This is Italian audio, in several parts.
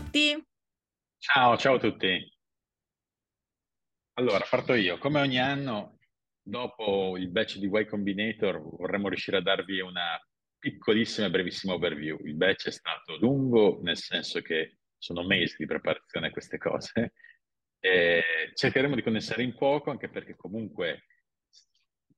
tutti. Ciao, ciao a tutti. Allora, parto io. Come ogni anno, dopo il batch di Y Combinator, vorremmo riuscire a darvi una piccolissima e brevissima overview. Il batch è stato lungo, nel senso che sono mesi di preparazione a queste cose. E cercheremo di condensare in poco, anche perché comunque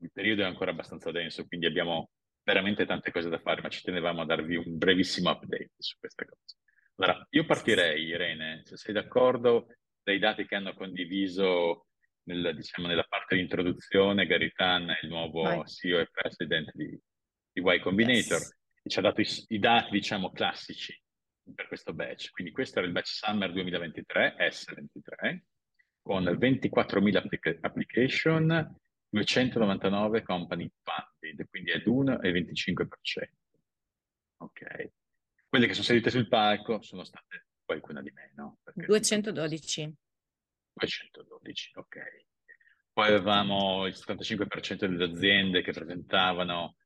il periodo è ancora abbastanza denso, quindi abbiamo veramente tante cose da fare, ma ci tenevamo a darvi un brevissimo update su queste cose. Allora, io partirei, Irene, se sei d'accordo, dai dati che hanno condiviso nel, diciamo, nella parte di introduzione Garitan, il nuovo Vai. CEO e president di, di Y Combinator, yes. ci ha dato i, i, dati, diciamo, classici per questo batch. Quindi questo era il batch Summer 2023, S23, con 24.000 applica- application, 299 company funded, quindi è l'1 e il 25%. Ok. Quelle che sono sedute sul palco sono state qualcuna di meno. 212. 212, ok. Poi avevamo il 75% delle aziende che presentavano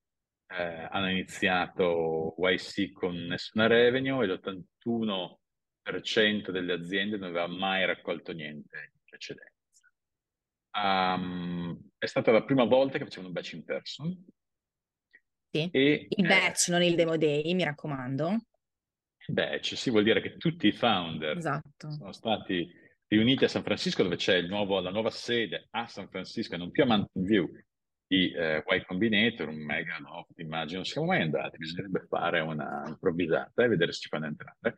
eh, hanno iniziato YC con nessuna revenue e l'81% delle aziende non aveva mai raccolto niente in precedenza. Um, è stata la prima volta che facevano un batch in person. Sì. E, il batch, eh, non il demo day, mi raccomando. Batch, sì, vuol dire che tutti i founder esatto. sono stati riuniti a San Francisco, dove c'è nuovo, la nuova sede a San Francisco e non più a Mountain View di eh, Y Combinator, un mega loft, immagino. Non siamo mai andati, bisognerebbe fare una improvvisata e vedere se ci fanno entrare.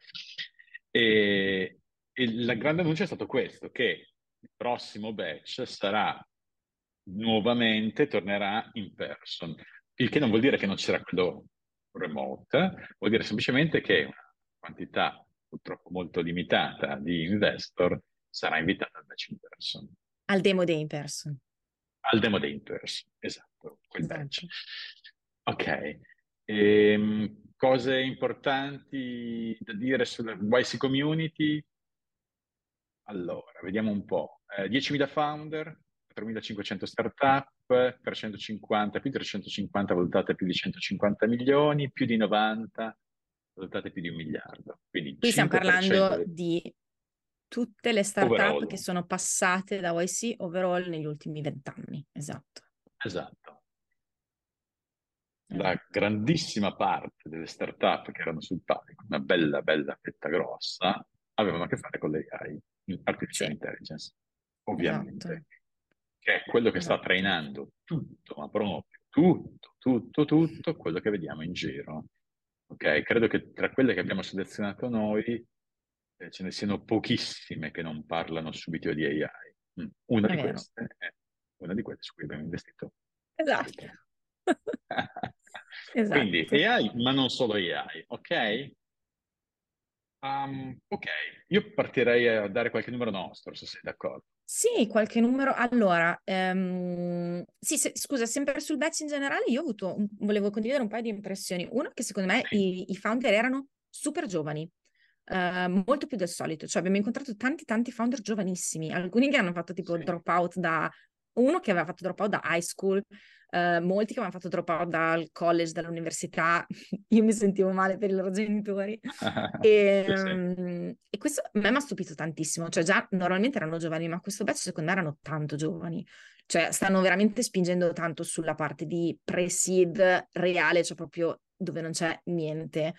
E, e il grande annuncio è stato questo, che il prossimo batch sarà nuovamente, tornerà in person. Il che non vuol dire che non c'era quello remote, vuol dire semplicemente che una quantità purtroppo molto limitata di investor sarà invitata al batch in person. Al demo day in person. Al demo day in person, esatto, quel esatto. Ok. Ehm, cose importanti da dire sulla YC Community? Allora, vediamo un po'. Eh, 10.000 founder, 4.500 startup, 350, più di 350 valutate più di 150 milioni, più di 90 valutate più di un miliardo. Quindi Qui stiamo parlando di tutte le startup overall. che sono passate da YC overall negli ultimi vent'anni. Esatto. Esatto. La grandissima parte delle startup che erano sul palco, una bella, bella fetta grossa, avevano a che fare con l'AI artificial sì. intelligence, ovviamente, esatto. che è quello che esatto. sta trainando tutto, ma proprio tutto, tutto, tutto quello che vediamo in giro. Ok, credo che tra quelle che abbiamo selezionato noi eh, ce ne siano pochissime che non parlano subito di AI. Mm. Una, di queste è una di queste su cui abbiamo investito. Esatto. esatto. Quindi AI, ma non solo AI, ok? Um, ok, io partirei a dare qualche numero nostro, se sei d'accordo. Sì, qualche numero. Allora, um, sì, se, scusa, sempre sul batch in generale, io ho avuto, un, volevo condividere un paio di impressioni. Uno, che secondo me i, i, founder erano super giovani, uh, molto più del solito. Cioè, abbiamo incontrato tanti, tanti founder giovanissimi, alcuni che hanno fatto tipo sì. drop out da, uno che aveva fatto drop out da high school, Uh, molti che avevano fatto drop out dal college, dall'università, io mi sentivo male per i loro genitori. e, sì, sì. Um, e, questo a me mi ha stupito tantissimo. Cioè, già normalmente erano giovani, ma questo batch secondo me erano tanto giovani. Cioè, stanno veramente spingendo tanto sulla parte di pre-seed reale, cioè proprio dove non c'è niente.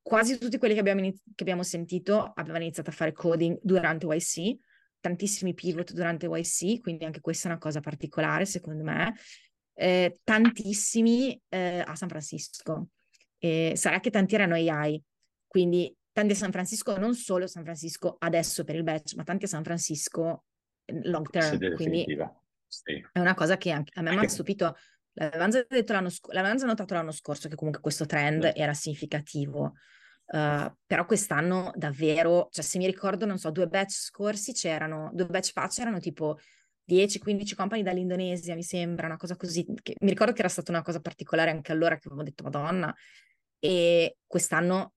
Quasi tutti quelli che abbiamo, iniz- che abbiamo sentito avevano iniziato a fare coding durante YC, tantissimi pivot durante YC, quindi anche questa è una cosa particolare secondo me eh, tantissimi eh, a San Francisco. E sarà che tanti erano AI, quindi tanti a San Francisco, non solo San Francisco adesso per il batch, ma tanti a San Francisco eh, long term. Quindi sì. è una cosa che anche, a me mi ha stupito. L'avevamo già, detto l'anno sc- notato l'anno scorso che comunque questo trend sì. era significativo. Uh, però quest'anno davvero, cioè se mi ricordo, non so, due batch scorsi c'erano, due batch fa c'erano tipo 10-15 company dall'Indonesia, mi sembra, una cosa così. Che, mi ricordo che era stata una cosa particolare anche allora che avevo detto, Madonna. E quest'anno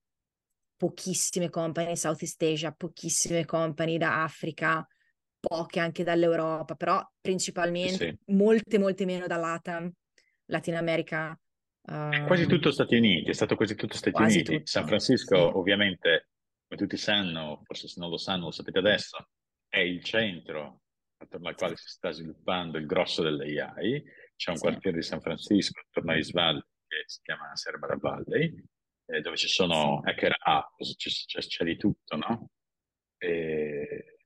pochissime company Southeast Asia, pochissime company da Africa, poche anche dall'Europa, però principalmente sì. molte, molte meno dall'ATAM, Latin America. Uh, quasi tutto Stati Uniti, è stato quasi tutto Stati quasi Uniti. Tutto. San Francisco sì. ovviamente come tutti sanno, forse se non lo sanno lo sapete adesso, è il centro attorno al quale si sta sviluppando il grosso dell'AI. C'è un sì. quartiere di San Francisco, attorno a Isval, che si chiama Cerebral Valley, eh, dove ci sono sì. hacker app, c'è, c'è, di tutto, no? E,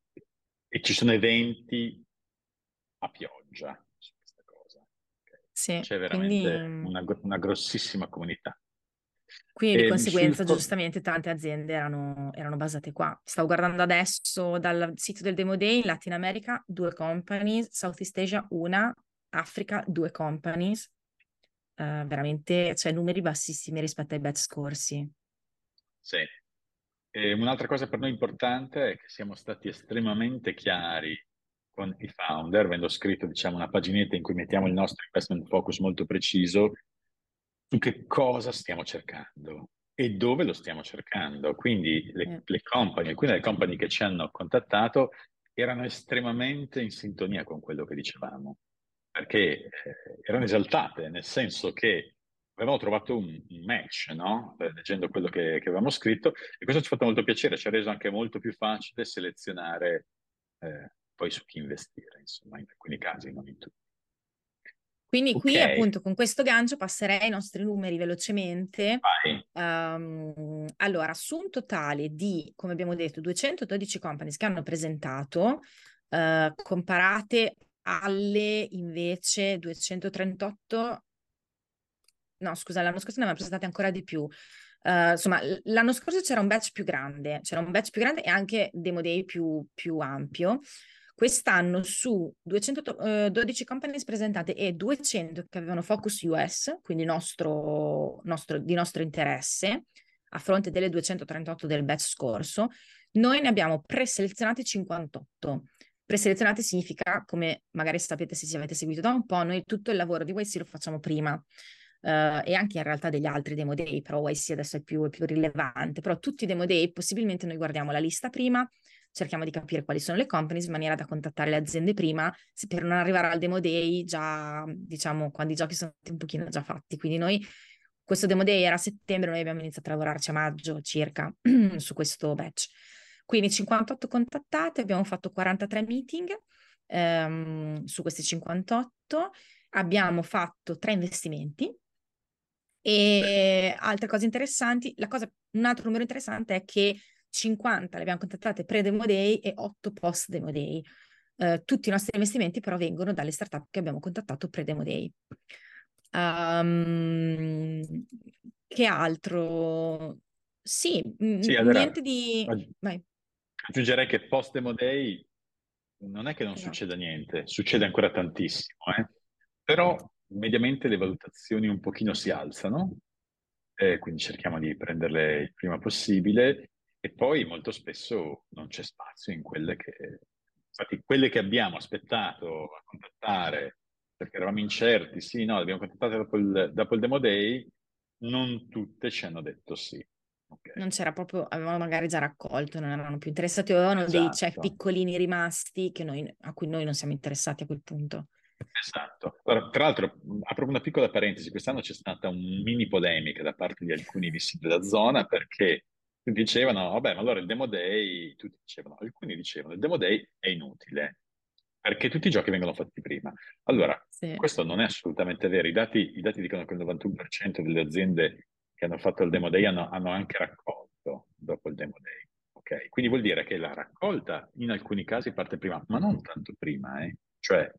e, ci sono eventi a pioggia su questa cosa. Sì, c'è veramente quindi... una, una grossissima comunità. Quindi di conseguenza, sul... giustamente, tante aziende erano, erano, basate qua. Stavo guardando adesso dal sito del Demo Day in Latin America, due companies, Southeast Asia una, Africa due companies. Uh, veramente, cioè numeri bassissimi rispetto ai batch scorsi. Sì. E un'altra cosa per noi importante è che siamo stati estremamente chiari con i founder, avendo scritto diciamo, una paginetta in cui mettiamo il nostro investment focus molto preciso che cosa stiamo cercando e dove lo stiamo cercando. Quindi le, eh. le company, alcune delle company che ci hanno contattato erano estremamente in sintonia con quello che dicevamo, perché eh, erano esaltate, nel senso che avevamo trovato un, match, no? Eh, leggendo quello che, che, avevamo scritto, e questo ci ha fatto molto piacere, ci ha reso anche molto più facile selezionare eh, poi su chi investire, insomma, in alcuni casi, non in tutti. Quindi qui appunto con questo gancio passerei ai nostri numeri velocemente. Um, allora, su un totale di, come abbiamo detto, 212 companies che hanno presentato, uh, comparate alle invece 238, no scusa, l'anno scorso ne avevamo presentate ancora di più. Uh, insomma, l'anno scorso c'era un batch più grande, c'era un batch più grande e anche demo day più, più ampio. Quest'anno su 212 eh, companies presentate e 200 che avevano focus US, quindi nostro, nostro, di nostro interesse, a fronte delle 238 del batch scorso, noi ne abbiamo preselezionate 58. Preselezionate significa, come magari sapete se ci avete seguito da un po', noi tutto il lavoro di YC lo facciamo prima. Uh, e anche in realtà degli altri demo day, però YC adesso è più, è più rilevante, però tutti i demo day possibilmente noi guardiamo la lista prima, cerchiamo di capire quali sono le companies in maniera da contattare le aziende prima per non arrivare al demo day già, diciamo, quando i giochi sono un pochino già fatti. Quindi noi, questo demo day era a settembre, noi abbiamo iniziato a lavorarci a maggio circa su questo batch. Quindi 58 contattate, abbiamo fatto 43 meeting ehm, su questi 58, abbiamo fatto tre investimenti e altre cose interessanti, cosa, un altro numero interessante è che 50 le abbiamo contattate pre-demo day e 8 post-demo day. Uh, tutti i nostri investimenti però vengono dalle startup che abbiamo contattato pre-demo day. Um, che altro? Sì, sì allora, niente di... Vai. Aggiungerei che post-demo day non è che non no. succeda niente, succede ancora tantissimo, eh? però mediamente le valutazioni un pochino si alzano, eh, quindi cerchiamo di prenderle il prima possibile e poi molto spesso non c'è spazio in quelle che, infatti quelle che abbiamo aspettato a contattare perché eravamo incerti, sì, no, le abbiamo contattate dopo il, dopo il demo day, non tutte ci hanno detto sì. Okay. Non c'era proprio, avevano magari già raccolto, non erano più interessati, avevano esatto. dei check piccolini rimasti noi, a cui noi non siamo interessati a quel punto. Esatto. Allora, tra l'altro, apro una piccola parentesi, quest'anno c'è stata un mini polemica da parte di alcuni VC della zona perché dicevano, vabbè, ma allora il demo day, tutti dicevano, alcuni dicevano, il demo day è inutile, perché tutti i giochi vengono fatti prima. Allora, sì. questo non è assolutamente vero. I dati, I dati, dicono che il 91% delle aziende che hanno fatto il demo day hanno, hanno anche raccolto dopo il demo day. Ok, quindi vuol dire che la raccolta in alcuni casi parte prima, ma non tanto prima, eh? Cioè,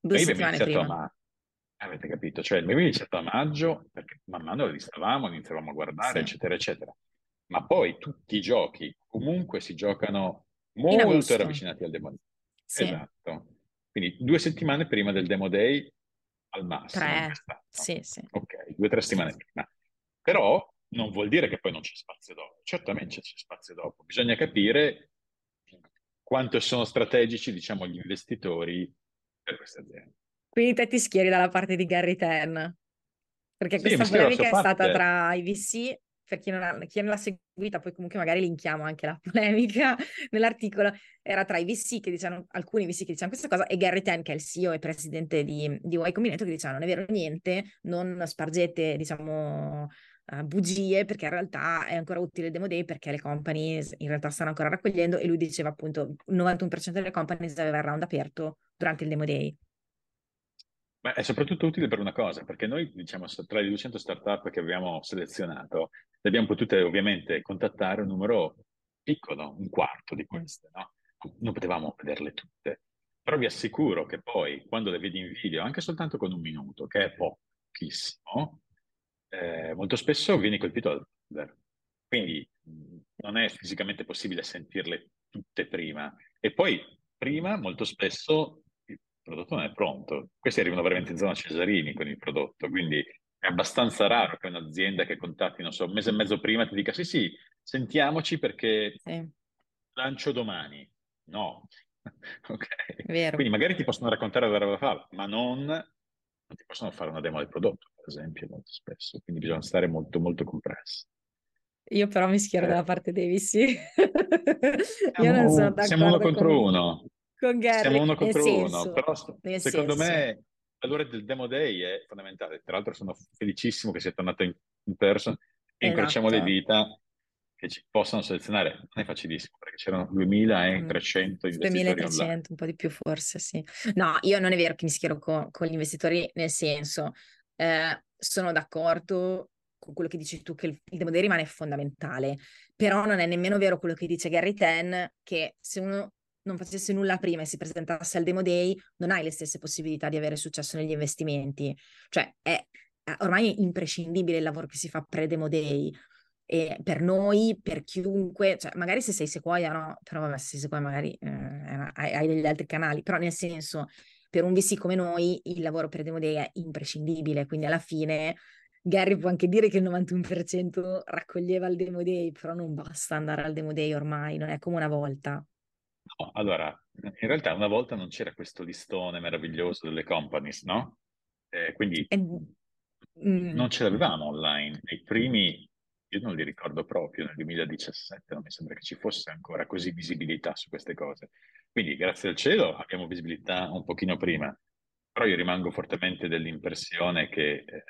Due settimane prima. Ma... Avete capito? Cioè, abbiamo iniziato a maggio, perché man mano lo ristavamo, iniziavamo a guardare, sì. eccetera, eccetera ma poi tutti i giochi comunque si giocano molto ravvicinati al demo day. Sì. Esatto. Quindi due settimane prima del demo day al massimo. Tre. Sì, sì. Ok, due o tre settimane prima. Però non vuol dire che poi non c'è spazio dopo. Certamente c'è spazio dopo. Bisogna capire quanto sono strategici, diciamo, gli investitori per queste aziende. Quindi te ti schieri dalla parte di Gary Ten. Perché sì, questa polemica è stata tra i VC per chi non, ha, chi non l'ha seguita, poi comunque magari linkiamo anche la polemica nell'articolo, era tra i VC che dicevano, alcuni VC che dicevano questa cosa, e Gary Ten, che è il CEO e presidente di, di Y Combinator, che dicevano non è vero niente, non spargete, diciamo, uh, bugie, perché in realtà è ancora utile il Demo Day, perché le company in realtà stanno ancora raccogliendo, e lui diceva appunto il 91% delle company aveva il round aperto durante il Demo Day. Ma è soprattutto utile per una cosa, perché noi, diciamo, tra le 200 startup che abbiamo selezionato, le abbiamo potute ovviamente contattare un numero piccolo, un quarto di queste, no? Non potevamo vederle tutte. Però vi assicuro che poi, quando le vedi in video, anche soltanto con un minuto, che è pochissimo, eh, molto spesso vieni colpito dal laser. Quindi non è fisicamente possibile sentirle tutte prima. E poi, prima, molto spesso prodotto non è pronto. Questi arrivano veramente in zona Cesarini con il prodotto, quindi è abbastanza raro che un'azienda che contatti, non so, un mese e mezzo prima ti dica sì, sì, sentiamoci perché sì. lancio domani. No. ok. Vero. Quindi magari ti possono raccontare la roba fa, ma non, non ti possono fare una demo del prodotto, per esempio, molto spesso. Quindi bisogna stare molto, molto compressi. Io però mi schiero eh. dalla parte dei VC. Io non sono d'accordo. Siamo uno contro con... uno con Gary. Siamo uno contro senso, uno, però secondo senso. me l'ora del Demo Day è fondamentale. Tra l'altro sono felicissimo che sia tornato in, in person e esatto. incrociamo le dita che ci possano selezionare. Non è facilissimo perché c'erano 2300 mm. 2300, un po' di più forse, sì. No, io non è vero che mi schiero con, con gli investitori, nel senso, eh, sono d'accordo con quello che dici tu che il, il Demo Day rimane fondamentale, però non è nemmeno vero quello che dice Gary Ten, che se uno non facesse nulla prima e si presentasse al Demo Day, non hai le stesse possibilità di avere successo negli investimenti. Cioè, è ormai è imprescindibile il lavoro che si fa pre-Demo Day. E per noi, per chiunque, cioè magari se sei Sequoia, no, però vabbè, se sei Sequoia magari eh, hai, hai, degli altri canali, però nel senso, per un VC come noi, il lavoro per Demo Day è imprescindibile, quindi alla fine Gary può anche dire che il 91% raccoglieva il Demo Day, però non basta andare al Demo Day ormai, non è come una volta. No, allora, in realtà una volta non c'era questo listone meraviglioso delle companies, no? Eh, quindi e... mm. non ce l'avevamo online. Nei primi, io non li ricordo proprio, nel 2017 non mi sembra che ci fosse ancora così visibilità su queste cose. Quindi grazie al cielo abbiamo visibilità un pochino prima, però io rimango fortemente dell'impressione che eh,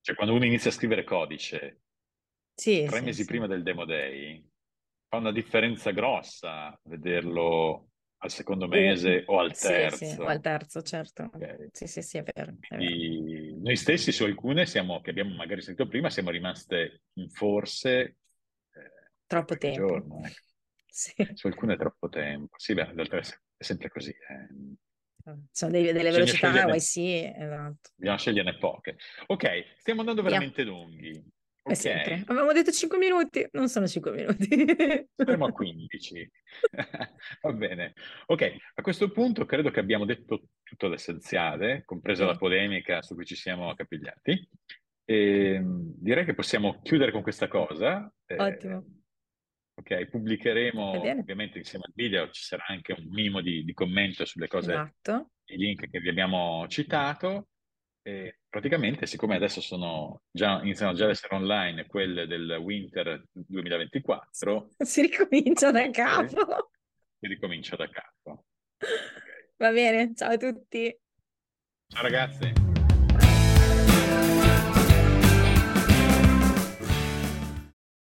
cioè, quando uno inizia a scrivere codice sì, tre sì, mesi sì. prima del demo day, fa una differenza grossa vederlo al secondo mese o al terzo. Sì, sì, o al terzo, certo. Okay. Sì, sì, sì, è vero. È vero. Noi stessi su alcune siamo, che abbiamo magari sentito prima, siamo rimaste in forse eh, troppo tempo. Giorno, ecco. sì. Su alcune è troppo tempo. Sì, beh, d'altra è sempre così. Eh. Sono dei, delle velocità, YC, esatto. Bisogna sceglierne poche. Ok, stiamo andando veramente yeah. lunghi. Okay. sempre. Avevamo detto 5 minuti, non sono 5 minuti. Siamo a 15. Va bene. Ok, a questo punto credo che abbiamo detto tutto l'essenziale, compresa sì. la polemica su cui ci siamo capigliati. E ehm, direi che possiamo chiudere con questa cosa. Eh, Ottimo. Eh, ok, pubblicheremo ovviamente insieme al video, ci sarà anche un minimo di, di commento sulle cose, esatto. i link che vi abbiamo citato. E praticamente, siccome adesso sono già, iniziano già ad essere online quelle del Winter 2024, si ricomincia da capo. Si ricomincia da capo. Va bene, ciao a tutti. Ciao ragazzi.